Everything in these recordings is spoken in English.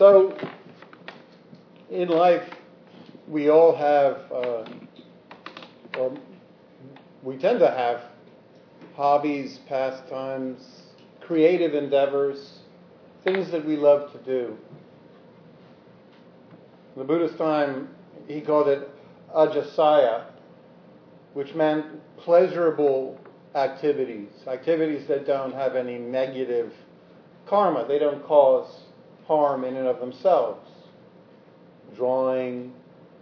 So, in life, we all have, uh, we tend to have, hobbies, pastimes, creative endeavors, things that we love to do. In the Buddhist time, he called it ajasaya, which meant pleasurable activities, activities that don't have any negative karma. They don't cause harm in and of themselves. Drawing,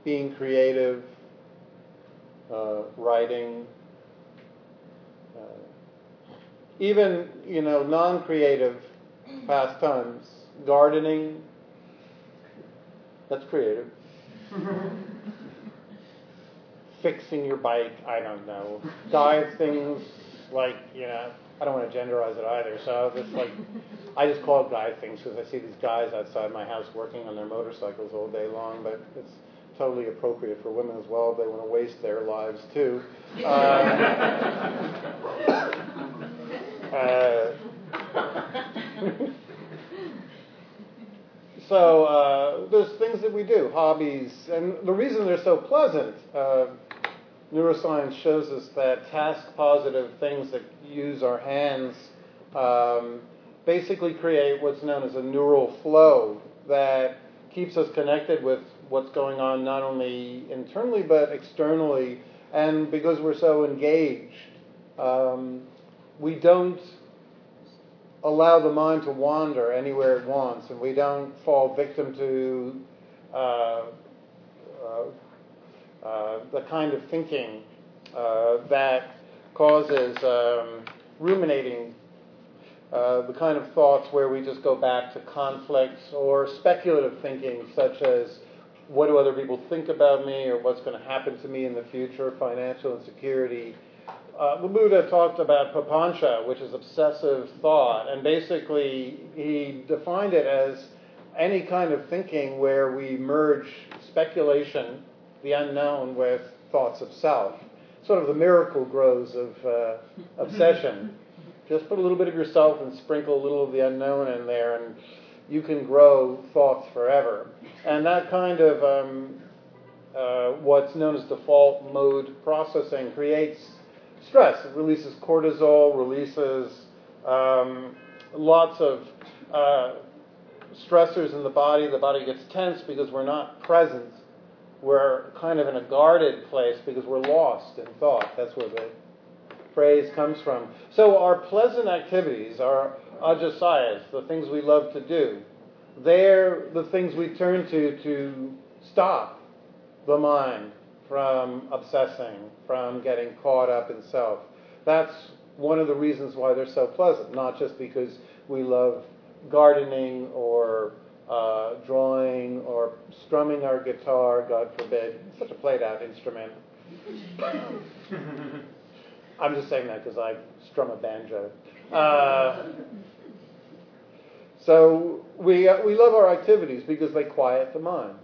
being creative, uh, writing, uh, even you know non-creative pastimes, gardening. That's creative. Fixing your bike, I don't know. Guy things like you know I don't want to genderize it either. So just like, I just call it guy things because I see these guys outside my house working on their motorcycles all day long. But it's totally appropriate for women as well. They want to waste their lives too. Uh, uh, so uh, there's things that we do, hobbies, and the reason they're so pleasant. Uh, neuroscience shows us that task positive things that use our hands um, basically create what's known as a neural flow that keeps us connected with what's going on not only internally but externally. And because we're so engaged, um, we don't allow the mind to wander anywhere it wants, and we don't fall victim to uh, kind of thinking uh, that causes um, ruminating, uh, the kind of thoughts where we just go back to conflicts or speculative thinking, such as what do other people think about me or what's going to happen to me in the future, financial insecurity. Uh, the Buddha talked about papancha, which is obsessive thought, and basically he defined it as any kind of thinking where we merge speculation the unknown with thoughts of self. Sort of the miracle grows of uh, obsession. Just put a little bit of yourself and sprinkle a little of the unknown in there, and you can grow thoughts forever. And that kind of um, uh, what's known as default mode processing creates stress. It releases cortisol, releases um, lots of uh, stressors in the body. The body gets tense because we're not present we're kind of in a guarded place because we're lost in thought. That's where the phrase comes from. So our pleasant activities, our ajasayas, the things we love to do, they're the things we turn to to stop the mind from obsessing, from getting caught up in self. That's one of the reasons why they're so pleasant, not just because we love gardening or uh, drawing or strumming our guitar, God forbid. It's such a played out instrument. I'm just saying that because I strum a banjo. Uh, so we, uh, we love our activities because they quiet the mind.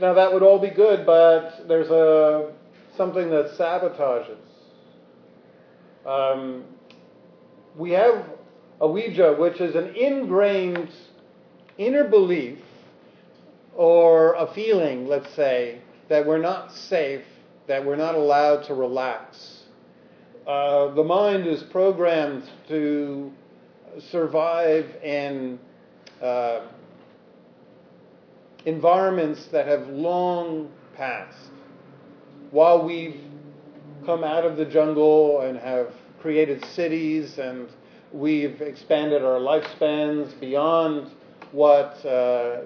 Now that would all be good, but there's a something that sabotages. Um, we have avijja, which is an ingrained inner belief or a feeling, let's say, that we're not safe, that we're not allowed to relax. Uh, the mind is programmed to survive in uh, environments that have long passed. While we've come out of the jungle and have created cities and We've expanded our lifespans beyond what uh,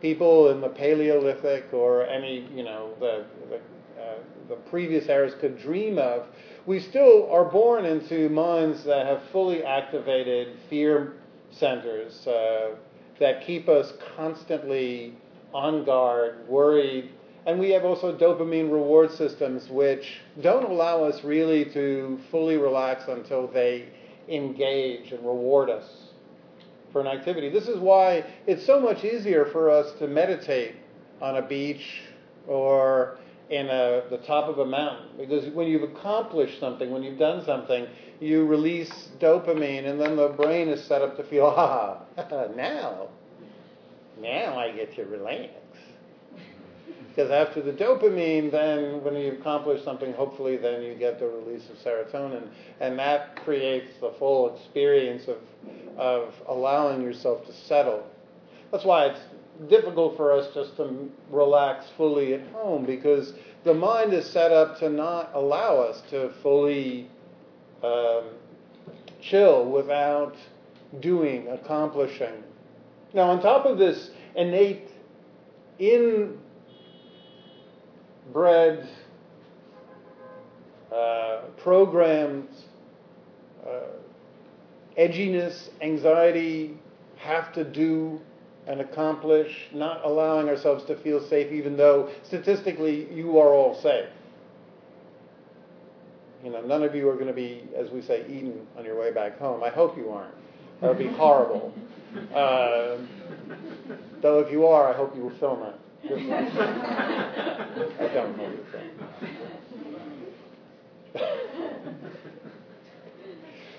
people in the Paleolithic or any, you know, the, the, uh, the previous eras could dream of. We still are born into minds that have fully activated fear centers uh, that keep us constantly on guard, worried, and we have also dopamine reward systems which don't allow us really to fully relax until they engage and reward us for an activity. This is why it's so much easier for us to meditate on a beach or in a, the top of a mountain because when you've accomplished something, when you've done something, you release dopamine, and then the brain is set up to feel, ha, now, now I get to relax. Because after the dopamine, then when you accomplish something, hopefully then you get the release of serotonin, and that creates the full experience of, of allowing yourself to settle. That's why it's difficult for us just to relax fully at home because the mind is set up to not allow us to fully um, chill without doing, accomplishing. Now, on top of this innate, inbred uh, programmed uh, edginess, anxiety, have to do and accomplish, not allowing ourselves to feel safe, even though statistically you are all safe. You know, none of you are going to be, as we say, eaten on your way back home. I hope you aren't. That would be horrible. Uh, though if you are, I hope you will film it. I don't know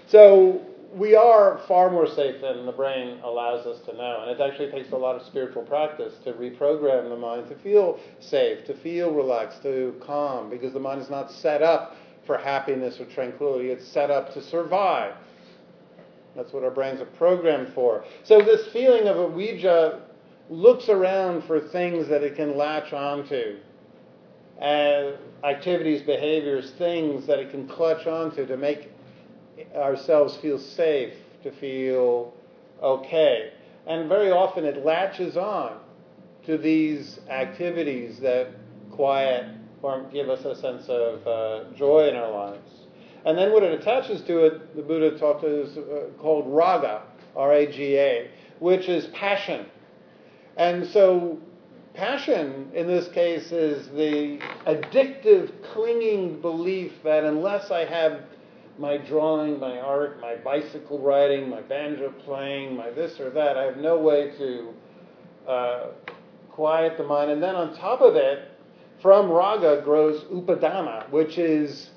so we are far more safe than the brain allows us to know. And it actually takes a lot of spiritual practice to reprogram the mind to feel safe, to feel relaxed, to calm, because the mind is not set up for happiness or tranquility. It's set up to survive. That's what our brains are programmed for. So this feeling of avijja looks around for things that it can latch onto. Uh, activities, behaviors, things that it can clutch onto to make ourselves feel safe, to feel okay. And very often it latches on to these activities that quiet or give us a sense of uh, joy in our lives. And then what it attaches to it, the Buddha talked is uh, called raga, R-A-G-A, which is passion. And so passion in this case is the addictive, clinging belief that unless I have my drawing, my art, my bicycle riding, my banjo playing, my this or that. I have no way to uh, quiet the mind. And then on top of it, from raga grows upadana, which is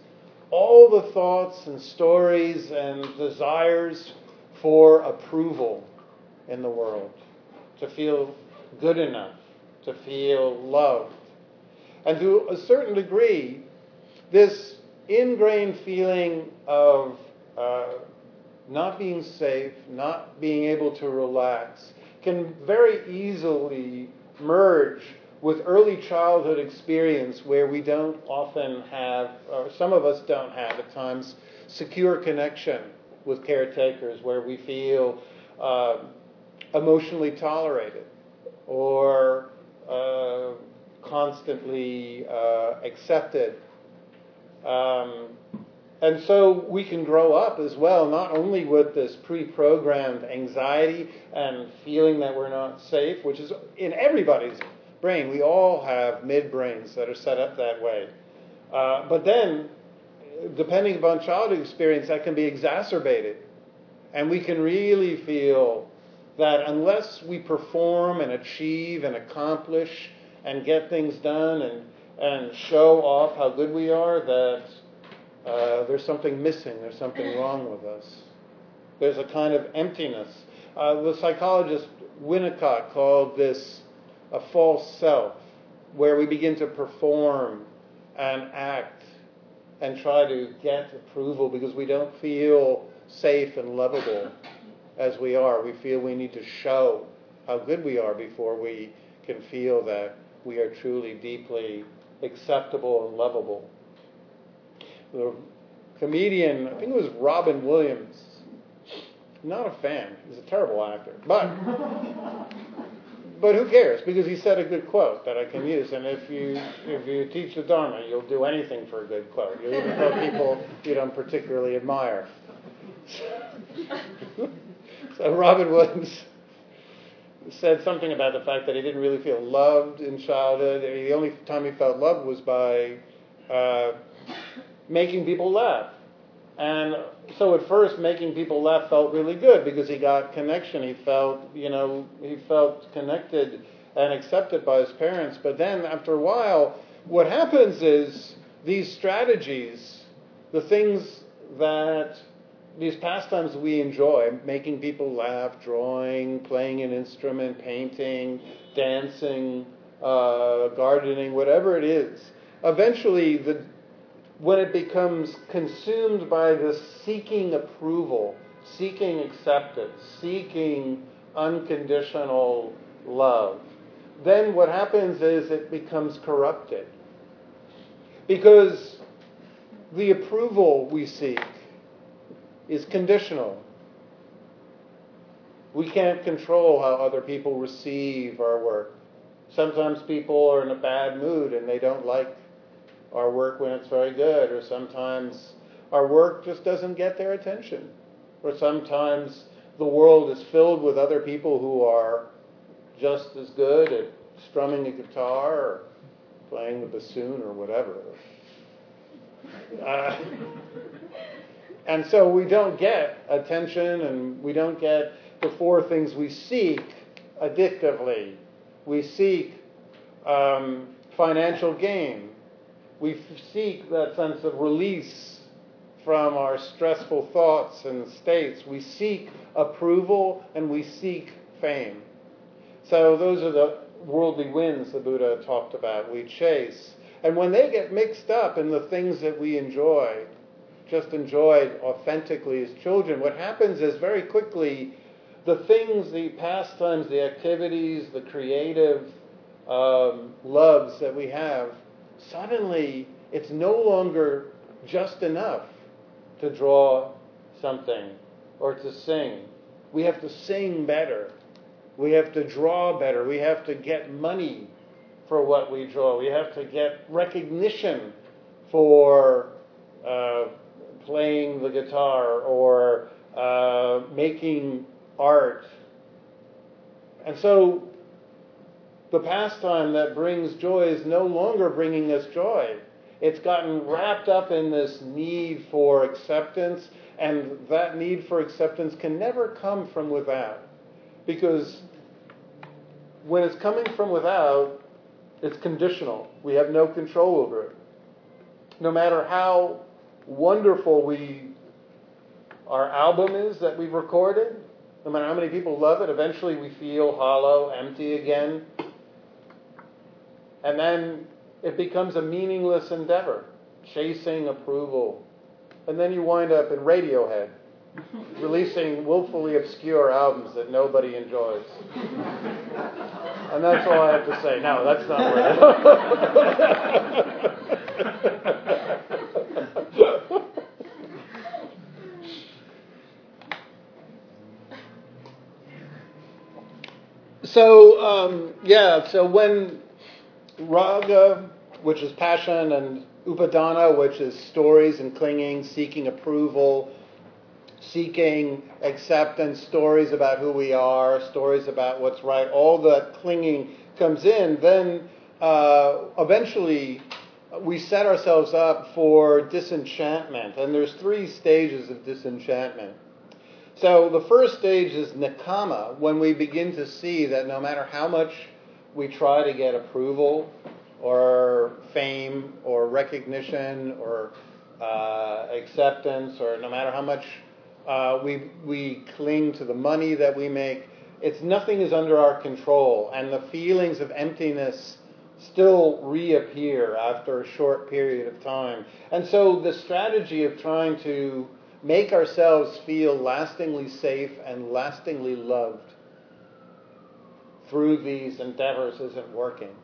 all the thoughts and stories and desires for approval in the world, to feel good enough, to feel loved. And to a certain degree, this ingrained feeling of uh, not being safe, not being able to relax, can very easily merge with early childhood experience where we don't often have, or some of us don't have at times, secure connection with caretakers where we feel uh, emotionally tolerated or uh, constantly uh, accepted um, and so we can grow up as well, not only with this pre programmed anxiety and feeling that we're not safe, which is in everybody's brain. We all have midbrains that are set up that way. Uh, but then, depending upon childhood experience, that can be exacerbated. And we can really feel that unless we perform and achieve and accomplish and get things done and and show off how good we are, that uh, there's something missing, there's something wrong with us. There's a kind of emptiness. Uh, the psychologist Winnicott called this a false self, where we begin to perform and act and try to get approval because we don't feel safe and lovable as we are. We feel we need to show how good we are before we can feel that we are truly deeply acceptable and lovable. The comedian, I think it was Robin Williams. Not a fan. He's a terrible actor. But but who cares? Because he said a good quote that I can use. And if you if you teach the Dharma, you'll do anything for a good quote. You'll even quote people you don't particularly admire. so Robin Williams said something about the fact that he didn't really feel loved in childhood. The only time he felt loved was by uh, making people laugh. And so at first, making people laugh felt really good because he got connection. He felt, you know, he felt connected and accepted by his parents. But then after a while, what happens is these strategies, the things that these pastimes we enjoy, making people laugh, drawing, playing an instrument, painting, dancing, uh, gardening, whatever it is, eventually the, when it becomes consumed by this seeking approval, seeking acceptance, seeking unconditional love, then what happens is it becomes corrupted. Because the approval we seek is conditional. We can't control how other people receive our work. Sometimes people are in a bad mood and they don't like our work when it's very good, or sometimes our work just doesn't get their attention, or sometimes the world is filled with other people who are just as good at strumming a guitar or playing the bassoon or whatever. Uh, and so we don't get attention and we don't get the four things we seek addictively. We seek um, financial gain. We seek that sense of release from our stressful thoughts and states. We seek approval and we seek fame. So those are the worldly winds the Buddha talked about. We chase. And when they get mixed up in the things that we enjoy, just enjoyed authentically as children, what happens is very quickly the things, the pastimes, the activities, the creative um, loves that we have, suddenly it's no longer just enough to draw something or to sing. We have to sing better. We have to draw better. We have to get money for what we draw. We have to get recognition for uh, playing the guitar or uh, making art. And so the pastime that brings joy is no longer bringing us joy. It's gotten wrapped up in this need for acceptance, and that need for acceptance can never come from without. Because when it's coming from without, it's conditional. We have no control over it. No matter how wonderful we our album is that we've recorded, no matter how many people love it, eventually we feel hollow, empty again. And then it becomes a meaningless endeavor, chasing approval. And then you wind up in Radiohead, releasing willfully obscure albums that nobody enjoys. and that's all I have to say. No, that's not where. so um, yeah, so when raga, which is passion, and upadana, which is stories and clinging, seeking approval, seeking acceptance, stories about who we are, stories about what's right, all that clinging comes in, then uh, eventually we set ourselves up for disenchantment. And there's three stages of disenchantment. So the first stage is nakama, when we begin to see that no matter how much we try to get approval or fame or recognition or uh, acceptance, or no matter how much uh, we, we cling to the money that we make, it's nothing is under our control, and the feelings of emptiness still reappear after a short period of time. And so the strategy of trying to make ourselves feel lastingly safe and lastingly loved through these endeavors isn't working.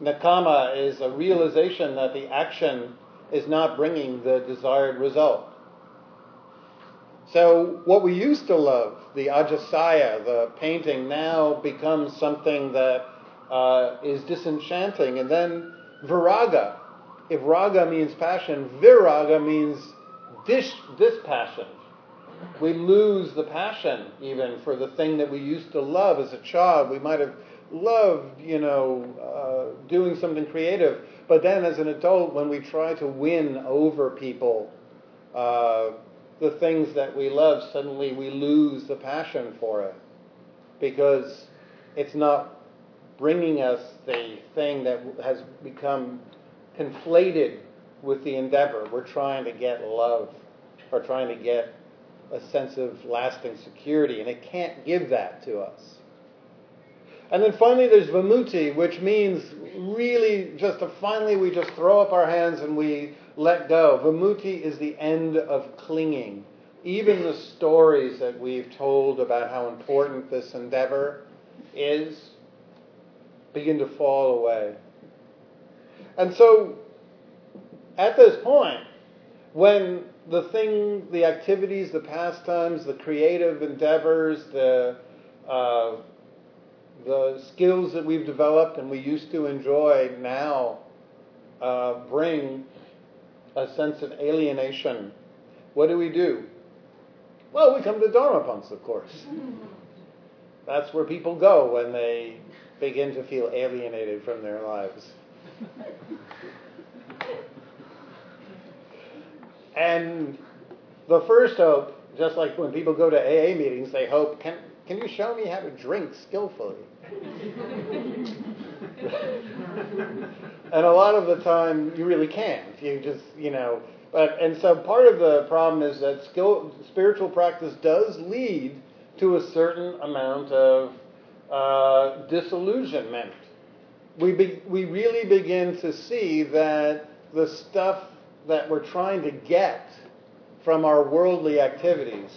Nekama is a realization that the action is not bringing the desired result. So, what we used to love, the ajasaya, the painting, now becomes something that uh, is disenchanting. And then viraga. If raga means passion, viraga means this, this passion. We lose the passion even for the thing that we used to love as a child. We might have loved, you know, uh, doing something creative. But then as an adult, when we try to win over people, uh, the things that we love, suddenly we lose the passion for it because it's not bringing us the thing that has become conflated with the endeavor. We're trying to get love or trying to get a sense of lasting security, and it can't give that to us. And then finally, there's vimutti, which means really just to finally we just throw up our hands and we let go. Vimutti is the end of clinging. Even the stories that we've told about how important this endeavor is begin to fall away. And so, at this point, when the thing, the activities, the pastimes, the creative endeavors, the uh, the skills that we've developed and we used to enjoy now uh, bring a sense of alienation. What do we do? Well, we come to Dharma Punx, of course. That's where people go when they begin to feel alienated from their lives. and the first hope, just like when people go to AA meetings, they hope, can, can you show me how to drink skillfully? and a lot of the time, you really can't. You just, you know, but and so part of the problem is that skill, spiritual practice does lead to a certain amount of uh, disillusionment. We be, we really begin to see that the stuff that we're trying to get from our worldly activities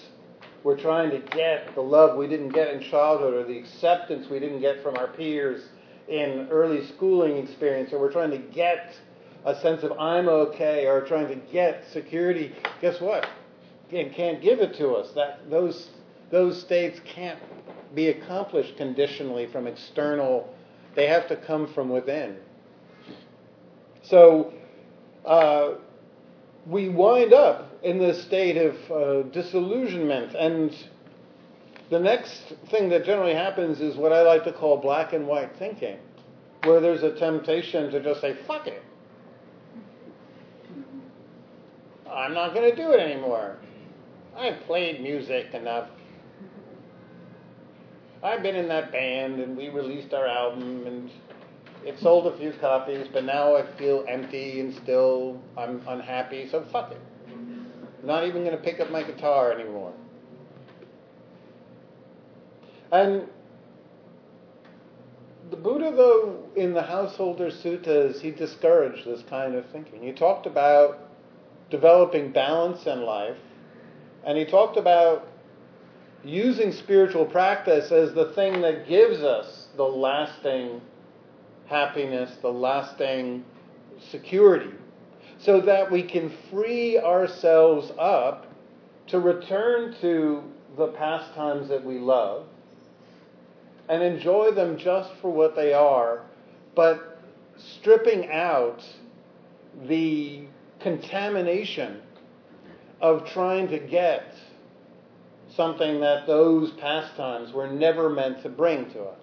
we're trying to get the love we didn't get in childhood or the acceptance we didn't get from our peers in early schooling experience, or we're trying to get a sense of I'm okay, or trying to get security. Guess what? It can't give it to us. That those those states can't be accomplished conditionally from external. They have to come from within. So uh, we wind up in this state of uh, disillusionment. And the next thing that generally happens is what I like to call black and white thinking, where there's a temptation to just say, fuck it. I'm not going to do it anymore. I've played music enough. I've been in that band and we released our album and it sold a few copies, but now I feel empty and still I'm unhappy, so fuck it. I'm not even going to pick up my guitar anymore. And the Buddha, though, in the Householder Suttas, he discouraged this kind of thinking. He talked about developing balance in life, and he talked about using spiritual practice as the thing that gives us the lasting happiness, the lasting security so that we can free ourselves up to return to the pastimes that we love and enjoy them just for what they are, but stripping out the contamination of trying to get something that those pastimes were never meant to bring to us.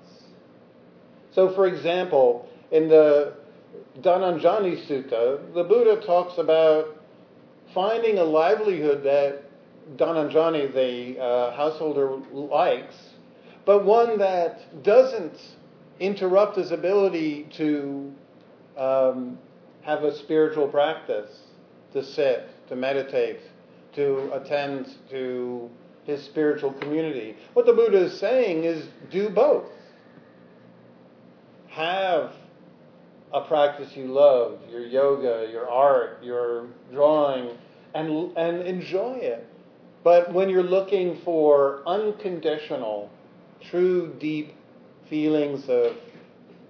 So, for example, in the Dhananjani Sutta, the Buddha talks about finding a livelihood that Dhananjani, the uh, householder, likes, but one that doesn't interrupt his ability to um, have a spiritual practice, to sit, to meditate, to attend to his spiritual community. What the Buddha is saying is do both. Have a practice you love, your yoga, your art, your drawing, and, and enjoy it. But when you're looking for unconditional, true, deep feelings of,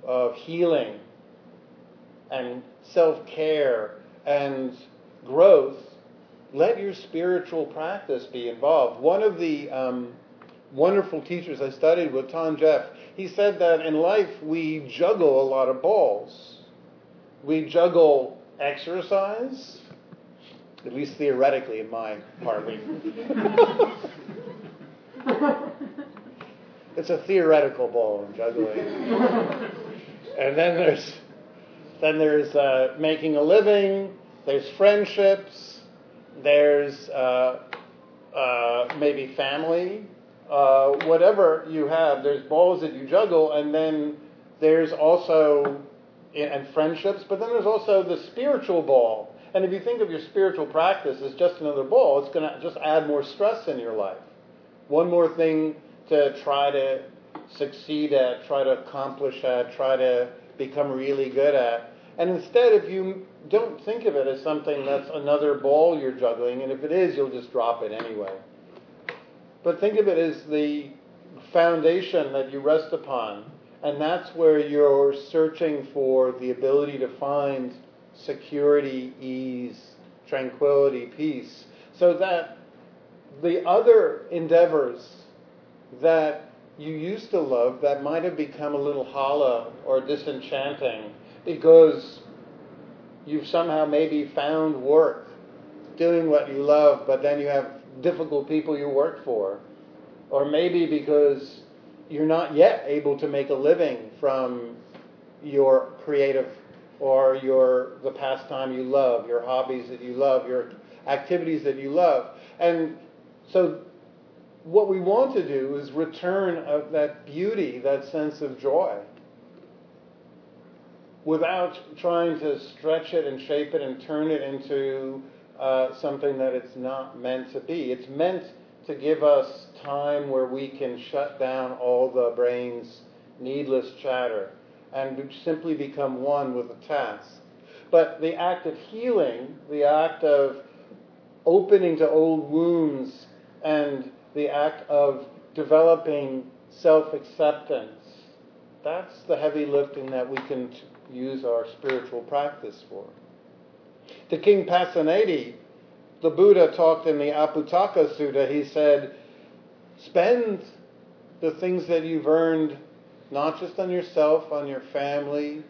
of healing and self care and growth, let your spiritual practice be involved. One of the um, wonderful teachers I studied with, Tom Jeff, he said that in life we juggle a lot of balls. We juggle exercise, at least theoretically in my part. it's a theoretical ball in juggling. and then there's then there's uh, making a living. There's friendships. There's uh, uh, maybe family uh, whatever you have, there's balls that you juggle, and then there's also and friendships, but then there's also the spiritual ball. And if you think of your spiritual practice as just another ball, it's going to just add more stress in your life. One more thing to try to succeed at, try to accomplish at, try to become really good at. And instead, if you don't think of it as something that's another ball you're juggling, and if it is, you'll just drop it anyway. But think of it as the foundation that you rest upon. And that's where you're searching for the ability to find security, ease, tranquility, peace, so that the other endeavors that you used to love that might have become a little hollow or disenchanting because you've somehow maybe found work doing what you love, but then you have difficult people you work for. Or maybe because you're not yet able to make a living from your creative or your the pastime you love, your hobbies that you love, your activities that you love. And so what we want to do is return of that beauty, that sense of joy, without trying to stretch it and shape it and turn it into uh, something that it's not meant to be. It's meant to give us time where we can shut down all the brain's needless chatter and simply become one with the task. But the act of healing, the act of opening to old wounds and the act of developing self acceptance. That's the heavy lifting that we can use our spiritual practice for. To King Pasenadi, the Buddha talked in the Aputtaka Sutta, he said, spend the things that you've earned not just on yourself, on your family,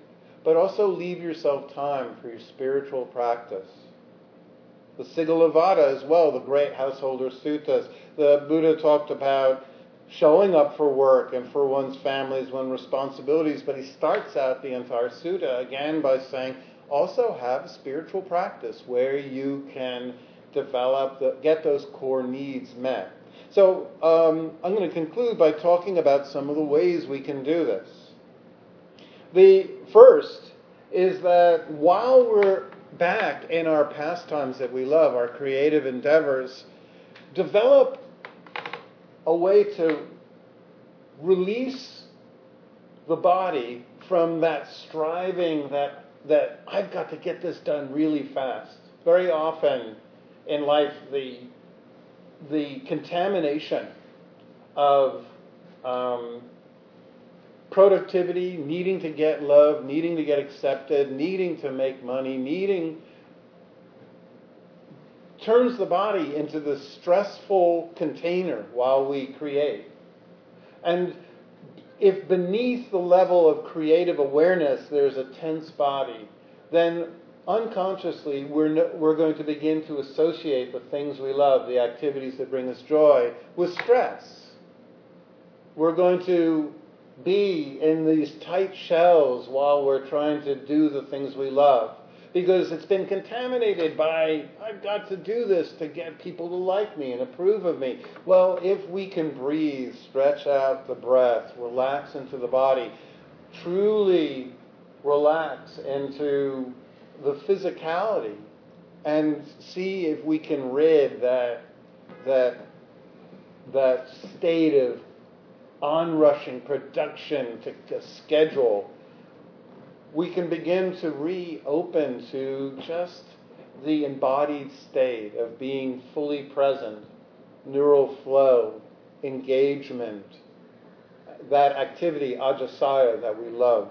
but also leave yourself time for your spiritual practice. The Sigalovada as well, the great householder suttas. The Buddha talked about showing up for work and for one's families, one's responsibilities, but he starts out the entire sutta again by saying, also have a spiritual practice where you can develop, the, get those core needs met. So um, I'm going to conclude by talking about some of the ways we can do this. The first is that while we're back in our pastimes that we love, our creative endeavors, develop a way to release the body from that striving that that I've got to get this done really fast. Very often in life, the the contamination of um, productivity, needing to get love, needing to get accepted, needing to make money, needing turns the body into this stressful container while we create. And if beneath the level of creative awareness there's a tense body, then unconsciously we're, no, we're going to begin to associate the things we love, the activities that bring us joy, with stress. We're going to be in these tight shells while we're trying to do the things we love because it's been contaminated by, I've got to do this to get people to like me and approve of me. Well, if we can breathe, stretch out the breath, relax into the body, truly relax into the physicality and see if we can rid that that that state of onrushing production to, to schedule, we can begin to reopen to just the embodied state of being fully present, neural flow, engagement, that activity, ajasaya, that we love.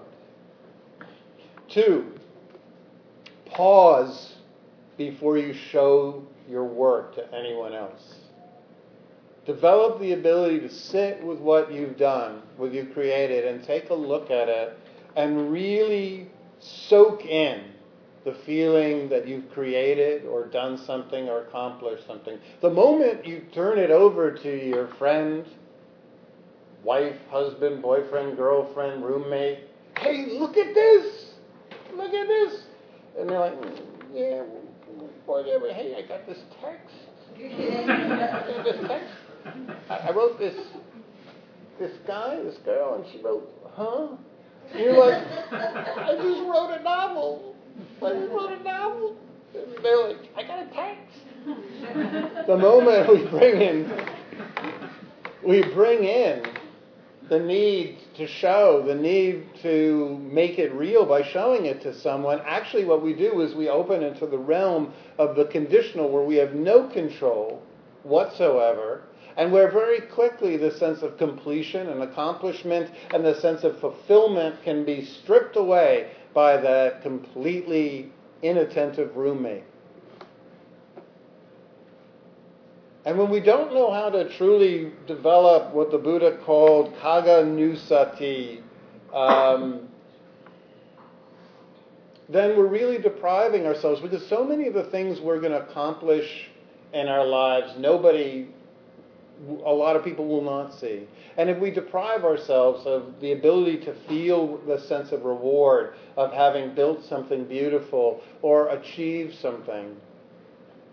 Two, pause before you show your work to anyone else. Develop the ability to sit with what you've done, what you've created, and take a look at it and really soak in the feeling that you've created or done something or accomplished something. The moment you turn it over to your friend, wife, husband, boyfriend, girlfriend, roommate, hey, look at this! Look at this! And they're like, mm, yeah, whatever. Hey, I got this text. this text. I, I wrote this this guy, this girl, and she wrote, huh? You're like, I just wrote a novel. I just wrote a novel. And they're like, I got a text. the moment we bring in, we bring in the need to show, the need to make it real by showing it to someone, actually what we do is we open into the realm of the conditional where we have no control whatsoever. And where very quickly the sense of completion and accomplishment and the sense of fulfillment can be stripped away by that completely inattentive roommate. And when we don't know how to truly develop what the Buddha called kaganusati, um, then we're really depriving ourselves because so many of the things we're going to accomplish in our lives, nobody, a lot of people will not see. And if we deprive ourselves of the ability to feel the sense of reward of having built something beautiful or achieved something,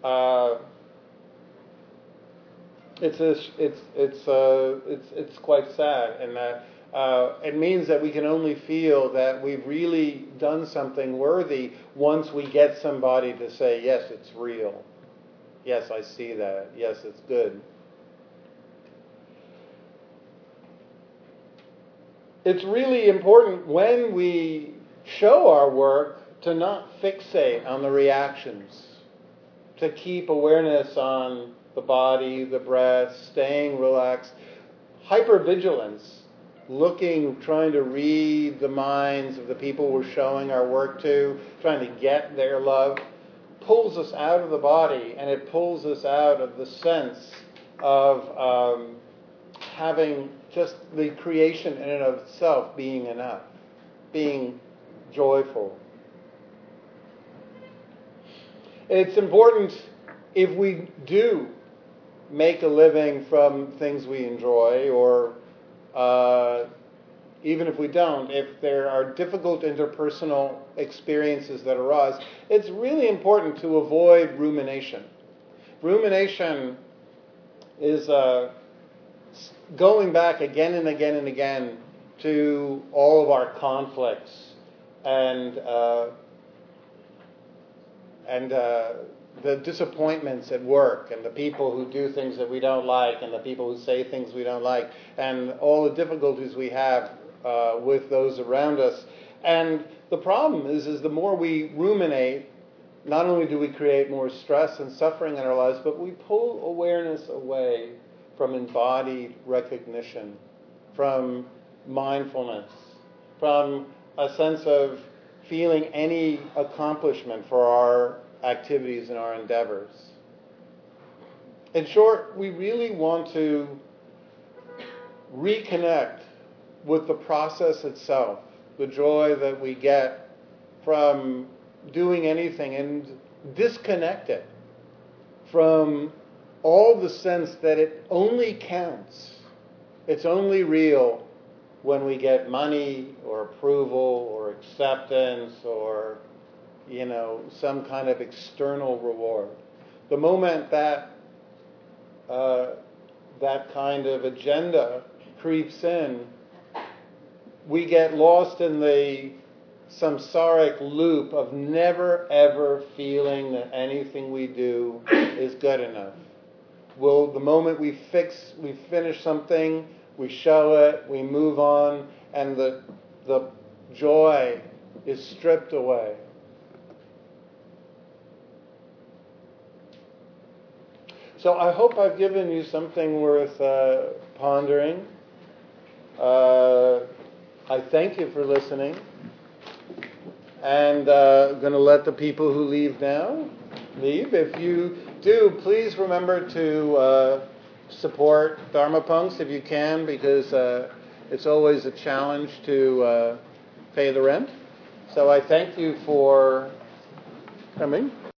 uh, it's a, it's it's uh, it's it's quite sad, and that uh, it means that we can only feel that we've really done something worthy once we get somebody to say, yes, it's real. Yes, I see that. Yes, it's good. It's really important when we show our work to not fixate on the reactions, to keep awareness on the body, the breath, staying relaxed. Hypervigilance, looking, trying to read the minds of the people we're showing our work to, trying to get their love, pulls us out of the body and it pulls us out of the sense of um, having just the creation in and of itself being enough, being joyful. It's important if we do make a living from things we enjoy, or uh, even if we don't, if there are difficult interpersonal experiences that arise, it's really important to avoid rumination. Rumination is uh, going back again and again and again to all of our conflicts and uh, and uh, the disappointments at work and the people who do things that we don't like and the people who say things we don't like and all the difficulties we have uh, with those around us. And the problem is, is the more we ruminate, not only do we create more stress and suffering in our lives, but we pull awareness away from embodied recognition, from mindfulness, from a sense of feeling any accomplishment for our activities and our endeavors. In short, we really want to reconnect with the process itself, the joy that we get from doing anything, and disconnect it from all the sense that it only counts, it's only real when we get money or approval or acceptance or you know, some kind of external reward. The moment that uh, that kind of agenda creeps in, we get lost in the samsaric loop of never ever feeling that anything we do is good enough. Will the moment we fix, we finish something, we show it, we move on, and the the joy is stripped away. So I hope I've given you something worth uh, pondering. Uh, I thank you for listening. And uh, I'm going to let the people who leave now leave. If you do, please remember to uh, support Dharma Punx if you can, because uh, it's always a challenge to uh, pay the rent. So I thank you for coming.